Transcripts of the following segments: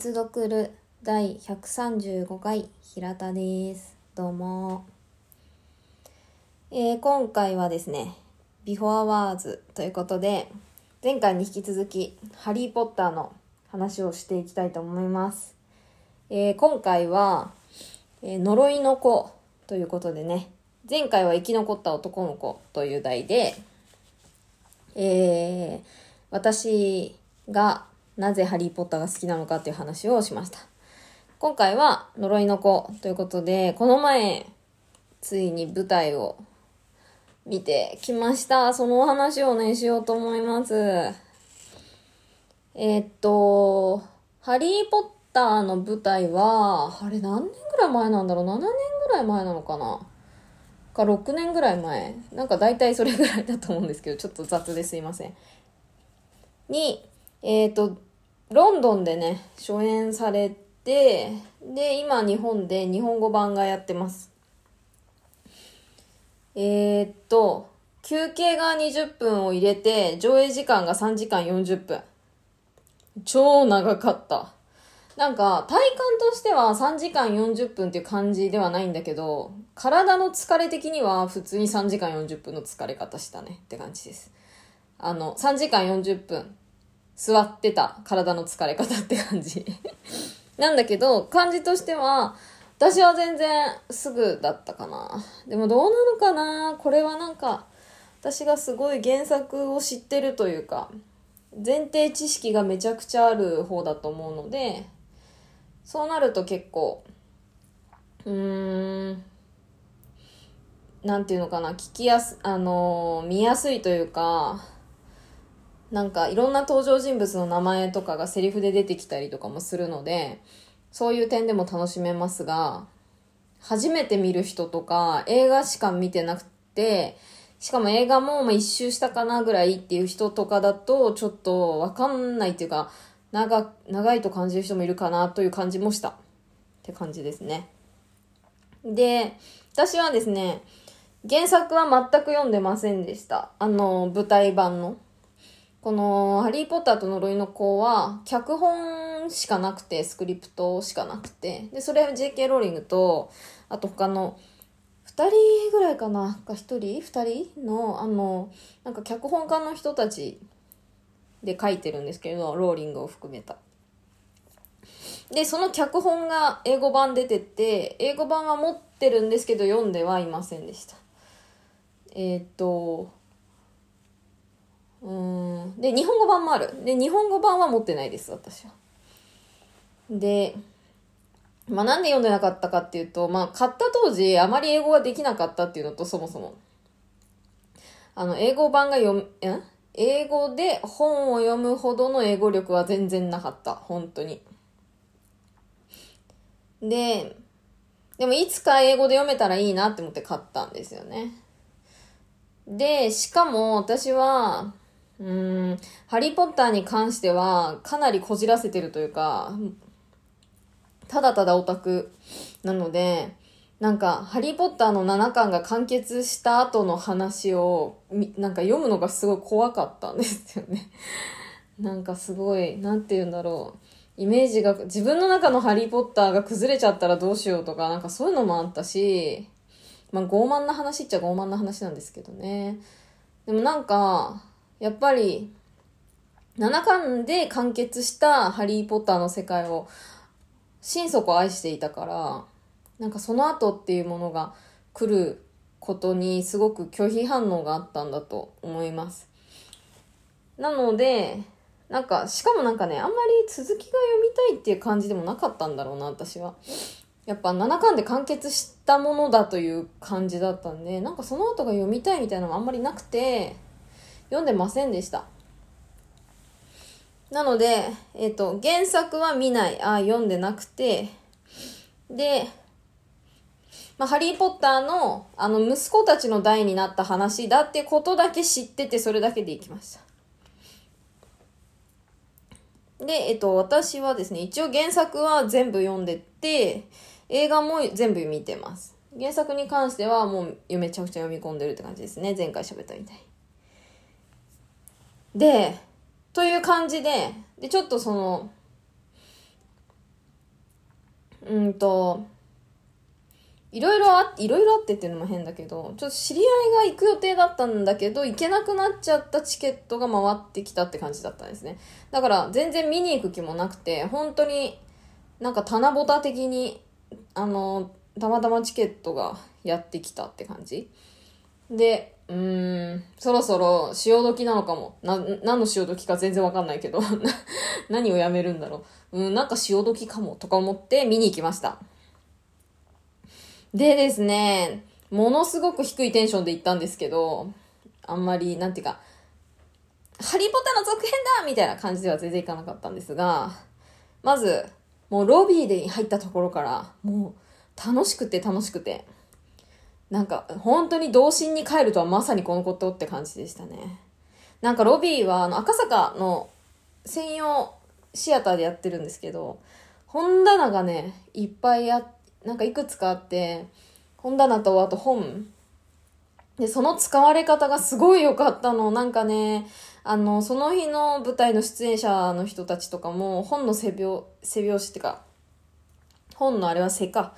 実読る第135回平田です。どうも。えー今回はですね、ビフォーワーズということで、前回に引き続き、ハリーポッターの話をしていきたいと思います。えー今回は、えー呪いの子ということでね、前回は生き残った男の子という題で、えー私がなぜハリーポッターが好きなのかっていう話をしました。今回は呪いの子ということで、この前、ついに舞台を見てきました。そのお話をね、しようと思います。えーっと、ハリーポッターの舞台は、あれ何年ぐらい前なんだろう ?7 年ぐらい前なのかな？か6年ぐらい前？なんか大体それぐらいだと思うんですけど、ちょっと雑ですいません。に、えっ、と、ロンドンでね、初演されて、で、今日本で日本語版がやってます。えーっと、休憩が20分を入れて、上映時間が3時間40分。超長かった。なんか、体感としては3時間40分っていう感じではないんだけど、体の疲れ的には普通に3時間40分の疲れ方したねって感じです。あの、3時間40分、座ってた体の疲れ方って感じ。なんだけど、感じとしては、私は全然すぐだったかな。でもどうなのかな？これはなんか、私がすごい原作を知ってるというか、前提知識がめちゃくちゃある方だと思うので、そうなると結構、うーん、なんていうのかな、聞きやす、あのー見やすいというか、なんかいろんな登場人物の名前とかがセリフで出てきたりとかもするので、そういう点でも楽しめますが、初めて見る人とか、映画しか見てなくて、しかも映画もまあ一周したかなぐらいっていう人とかだと、ちょっとわかんないっていうか、長、長いと感じる人もいるかなという感じもした。って感じですね。で、私はですね、原作は全く読んでませんでした。あの、舞台版の。この、ハリーポッターと呪いの子は、脚本しかなくて、スクリプトしかなくて、で、それは JK ローリングと、あと他の、二人ぐらいかな？か一人？二人の、あの、なんか脚本家の人たちで書いてるんですけど、ローリングを含めた。で、その脚本が英語版出てて、英語版は持ってるんですけど、読んではいませんでした。えーっと、うん。で、日本語版もある。で、日本語版は持ってないです、私は。で、まあなんで読んでなかったかっていうと、まあ買った当時あまり英語ができなかったっていうのとそもそも。あの、英語版が読む、ん英語で本を読むほどの英語力は全然なかった。本当に。で、でもいつか英語で読めたらいいなって思って買ったんですよね。で、しかも私は、うーん、ハリーポッターに関してはかなりこじらせてるというか、ただただオタクなので、なんか、ハリーポッターの7巻が完結した後の話を、なんか読むのがすごい怖かったんですよね。なんかすごい、なんて言うんだろう。イメージが、自分の中のハリーポッターが崩れちゃったらどうしようとか、なんかそういうのもあったし、まあ傲慢な話っちゃ傲慢な話なんですけどね。でもなんか、やっぱり、7巻で完結したハリーポッターの世界を心底愛していたから、なんかその後っていうものが来ることにすごく拒否反応があったんだと思います。なので、なんか、しかもなんかね、あんまり続きが読みたいっていう感じでもなかったんだろうな、私は。やっぱ7巻で完結したものだという感じだったんで、なんかその後が読みたいみたいなのがあんまりなくて、読んでませんでした。なので、えっ、と、原作は見ない。ああ読んでなくて、で、まあ、ハリー・ポッターの、あの、息子たちの代になった話だってことだけ知ってて、それだけで行きました。で、えっと、私はですね、一応原作は全部読んでて、映画も全部見てます。原作に関してはもうめちゃくちゃ読み込んでるって感じですね。前回喋ったみたい。で、という感じで、で、ちょっとその、うんと、いろいろあ、いろいろあってっていうのも変だけど、ちょっと知り合いが行く予定だったんだけど、行けなくなっちゃったチケットが回ってきたって感じだったんですね。だから全然見に行く気もなくて、本当になんか棚ぼた的に、あの、たまたまチケットがやってきたって感じ。で、うーん、そろそろ潮時なのかも。な、何の潮時か全然わかんないけど、何をやめるんだろう。うん、なんか潮時かもとか思って見に行きました。でですね、ものすごく低いテンションで行ったんですけど、あんまり、なんていうか、ハリーポッターの続編だみたいな感じでは全然いかなかったんですが、まず、もうロビーで入ったところから、もう楽しくて楽しくて、なんか本当に童心に帰るとはまさにこのことって感じでしたね。なんかロビーはあの赤坂の専用シアターでやってるんですけど、本棚がね、いっぱいあ、なんかいくつかあって、本棚とあと本。で、その使われ方がすごい良かったの。なんかね、あの、その日の舞台の出演者の人たちとかも、本の背表、背表紙ってか、本のあれは背か。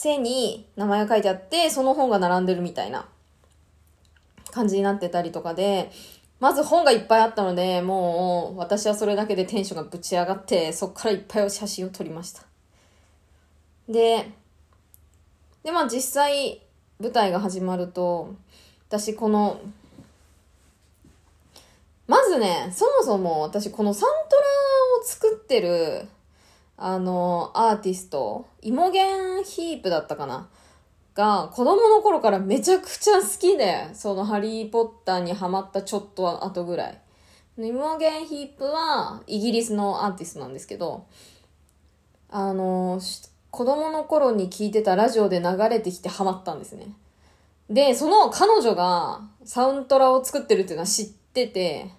背に名前が書いてあって、その本が並んでるみたいな感じになってたりとかで、まず本がいっぱいあったので、もう私はそれだけでテンションがぶち上がって、そっからいっぱい写真を撮りました。で、で、まあ実際舞台が始まると、私この、まずね、そもそも私このサントラを作ってる、あの、アーティスト、イモゲンヒープだったかな？が、子供の頃からめちゃくちゃ好きで、そのハリーポッターにハマったちょっと後ぐらい。イモゲンヒープはイギリスのアーティストなんですけど、あの、子供の頃に聞いてたラジオで流れてきてハマったんですね。で、その彼女がサウントラを作ってるっていうのは知ってて、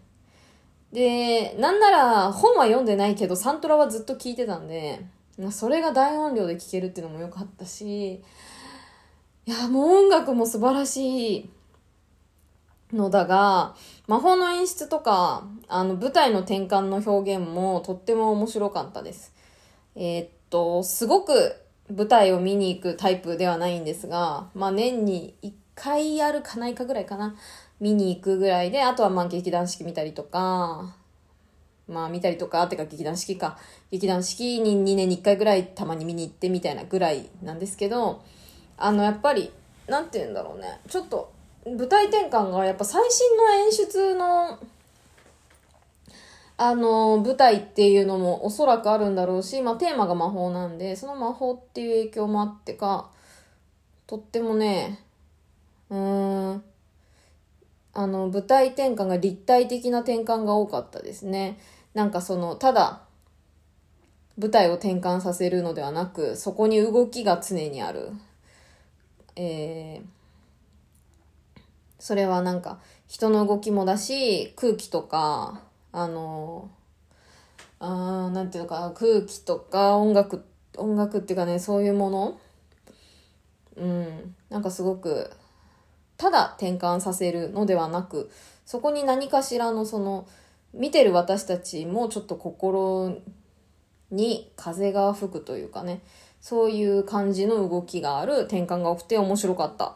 で、なんなら本は読んでないけどサントラはずっと聞いてたんで、それが大音量で聴けるっていうのも良かったし、いや、もう音楽も素晴らしいのだが、魔法の演出とか、あの舞台の転換の表現もとっても面白かったです。えー、っと、すごく舞台を見に行くタイプではないんですが、まあ年に1回あるかないかぐらいかな。見に行くぐらいで、あとはまあ劇団四季見たりとか、まあ見たりとか、てか劇団四季か。劇団四季に2年に1回ぐらいたまに見に行ってみたいなぐらいなんですけど、あのやっぱり、なんて言うんだろうね。ちょっと舞台転換がやっぱ最新の演出のあの、舞台っていうのもおそらくあるんだろうし、まあテーマが魔法なんで、その魔法っていう影響もあってか、とってもね、うん、あの、舞台転換が立体的な転換が多かったですね。なんかその、ただ、舞台を転換させるのではなく、そこに動きが常にある。えー、それはなんか、人の動きもだし、空気とか、あのあなんていうのか空気とか音楽音楽っていうかねそういうものうんなんかすごくただ転換させるのではなくそこに何かしらのその見てる私たちもちょっと心に風が吹くというかねそういう感じの動きがある転換が多くて面白かった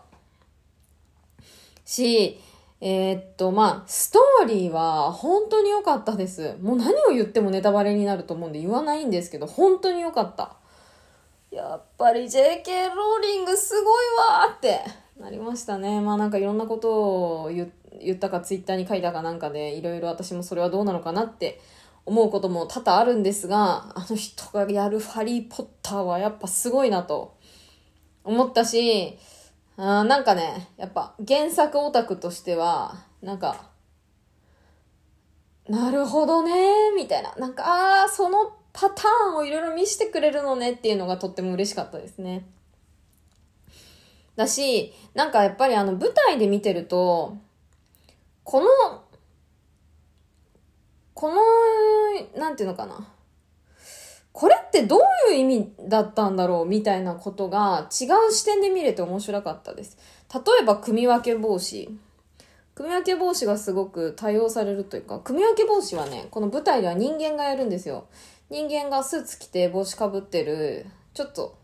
しえー、っと、まあ、ストーリーは本当に良かったです。もう何を言ってもネタバレになると思うんで言わないんですけど、本当に良かった。やっぱり JK ローリングすごいわーってりましたね。まあなんかいろんなことを言ったかツイッターに書いたかなんかでいろいろ私もそれはどうなのかなって思うことも多々あるんですが、あの人がやるハリーポッターはやっぱすごいなと思ったし、あなんかね、やっぱ原作オタクとしては、なんか、なるほどね、みたいな。なんか、ああ、そのパターンをいろいろ見せてくれるのねっていうのがとっても嬉しかったですね。だし、なんかやっぱりあの舞台で見てると、この、この、なんていうのかな。これってどういう意味だったんだろうみたいなことが違う視点で見れて面白かったです。例えば、組み分け帽子。組み分け帽子がすごく多用されるというか、組み分け帽子はね、この舞台では人間がやるんですよ。人間がスーツ着て帽子かぶってるちょっと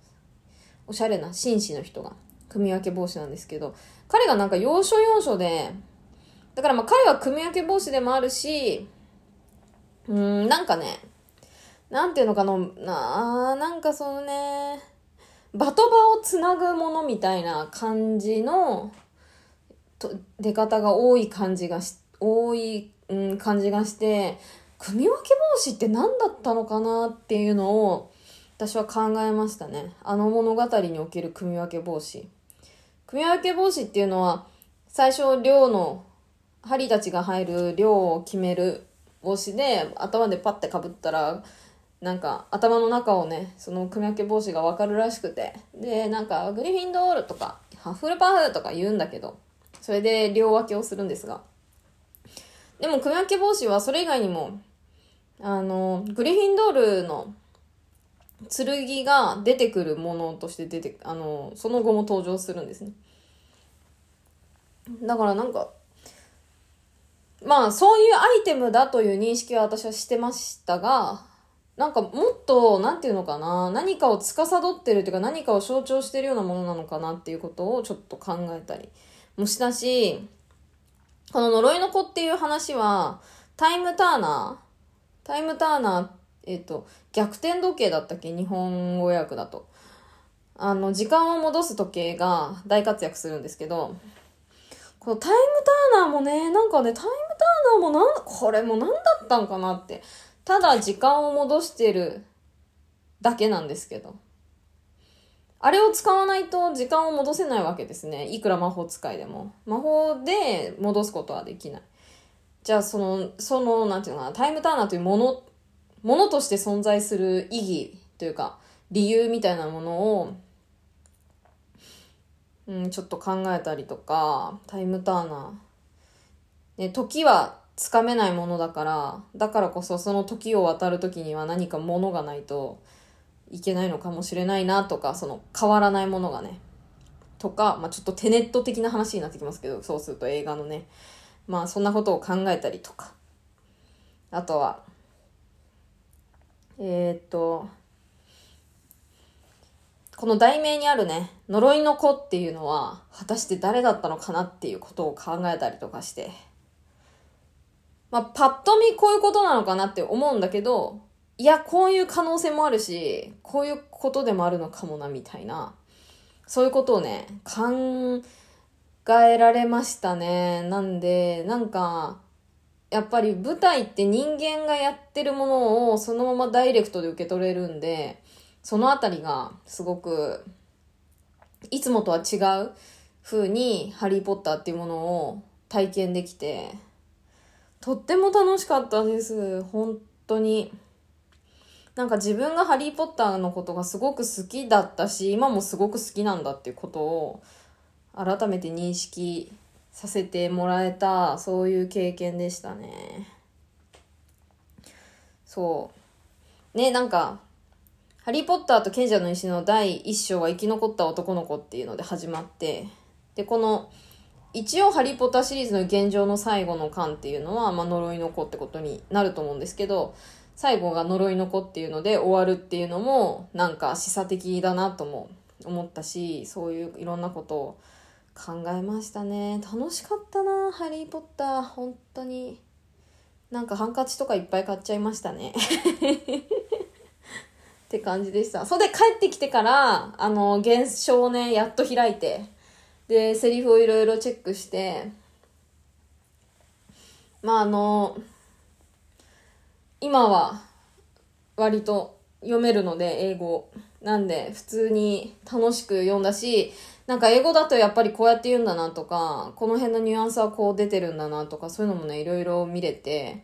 おしゃれな紳士の人が組み分け帽子なんですけど彼がなんか要所要所でだからまあ彼は組み分け帽子でもあるしうんなんかねなんていうのかなななんかそのね場と場をつなぐものみたいな感じのと出方が多い感じがし多い、うん、感じがして組み分け帽子って何だったのかなっていうのを私は考えましたね。あの物語における組み分け帽子組み分け帽子っていうのは最初寮の針たちが入る量を決める帽子で頭でパッてかぶったらなんか頭の中をねその組み分け帽子がわかるらしくて。でなんかグリフィンドールとかハッフルパフとか言うんだけどそれで両分けをするんですが。でも組み分け帽子はそれ以外にもあのグリフィンドールの剣が出てくるものとして出てあのその後も登場するんですね。だからなんかまあそういうアイテムだという認識は私はしてましたがなんかもっと、なんていうのかな、何かを司ってるというか何かを象徴してるようなものなのかなっていうことをちょっと考えたりもしたし、この呪いの子っていう話は、タイムターナー、タイムターナーっ、えっ、と、逆転時計だったっけ？日本語訳だと。あの、時間を戻す時計が大活躍するんですけど、このタイムターナーもね、なんかね、タイムターナーもなん、これも何だったんかなって。ただ時間を戻してるだけなんですけど。あれを使わないと時間を戻せないわけですね。いくら魔法使いでも。魔法で戻すことはできない。じゃあその、その、なんていうのかな、タイムターナーというもの、ものとして存在する意義というか、理由みたいなものを、うん、ちょっと考えたりとか、タイムターナー。ね、時はつかめないものだからだからこそその時を渡る時には何か物がないといけないのかもしれないなとかその変わらないものがね。とか、まあ、ちょっとテネット的な話になってきますけどそうすると映画のね。まあそんなことを考えたりとか。あとはえー、っとこの題名にあるね呪いの子っていうのは果たして誰だったのかなっていうことを考えたりとかしてまあ、パッと見こういうことなのかなって思うんだけど、いや、こういう可能性もあるし、こういうことでもあるのかもな、みたいな、そういうことをね、考えられましたね。なんで、なんか、やっぱり舞台って人間がやってるものをそのままダイレクトで受け取れるんで、そのあたりがすごく、いつもとは違う風にハリーポッターっていうものを体験できて、とっても楽しかったです。本当に。なんか自分がハリーポッターのことがすごく好きだったし、今もすごく好きなんだっていうことを改めて認識させてもらえた、そういう経験でしたね。そう。ね、なんか、ハリー・ポッターと賢者の石の第一章は生き残った男の子っていうので始まって、で、この、一応「ハリー・ポッター」シリーズの現状の最後の巻っていうのは、まあ、呪いの子ってことになると思うんですけど最後が呪いの子っていうので終わるっていうのもなんか示唆的だなとも思ったしそういういろんなことを考えましたね。楽しかったな「ハリー・ポッター」本当に。なんかハンカチとかいっぱい買っちゃいましたね。って感じでした。それで帰ってきてからあの現象をねやっと開いて。で、セリフをいろいろチェックして、まああの、今は割と読めるので、英語。なんで、普通に楽しく読んだし、なんか英語だとやっぱりこうやって言うんだなとか、この辺のニュアンスはこう出てるんだなとか、そういうのもね、いろいろ見れて、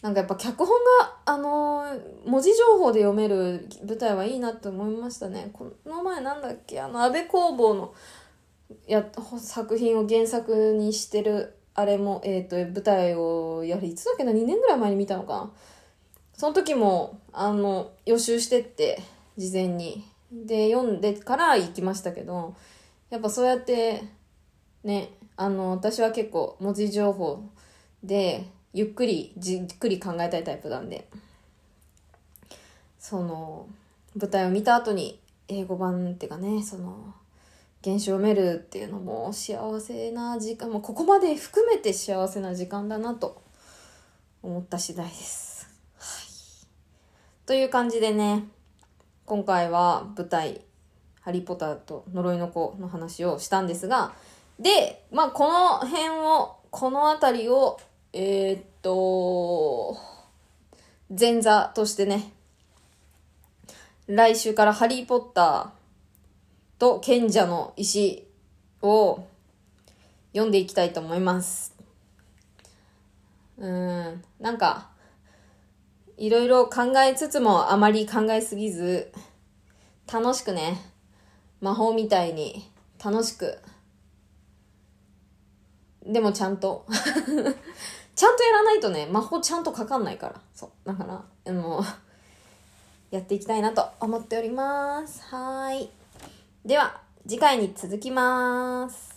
なんかやっぱ脚本が、あのー、文字情報で読める舞台はいいなって思いましたね。この前なんだっけ、あの、安倍工房のや作品を原作にしてるあれも、えっ、ー、と舞台をやはりいつだっけな2年ぐらい前に見たのかなその時もあの予習してって事前にで読んでから行きましたけどやっぱそうやってねあの私は結構文字情報でゆっくりじっくり考えたいタイプなんでその舞台を見た後に英語版っていうかね、その、原書を読めるっていうのも幸せな時間、もここまで含めて幸せな時間だなと思った次第です。はい。という感じでね、今回は舞台、ハリーポッターと呪いの子の話をしたんですが、で、まあ、この辺を、この辺りを、えー、っと、前座としてね、来週からハリーポッターと賢者の石を読んでいきたいと思います。うん、なんか、いろいろ考えつつもあまり考えすぎず、楽しくね、魔法みたいに楽しくでもちゃんと ちゃんとやらないとね、魔法ちゃんとかかんないから。そう。だから、もうやっていきたいなと思っております。はい。では、次回に続きます。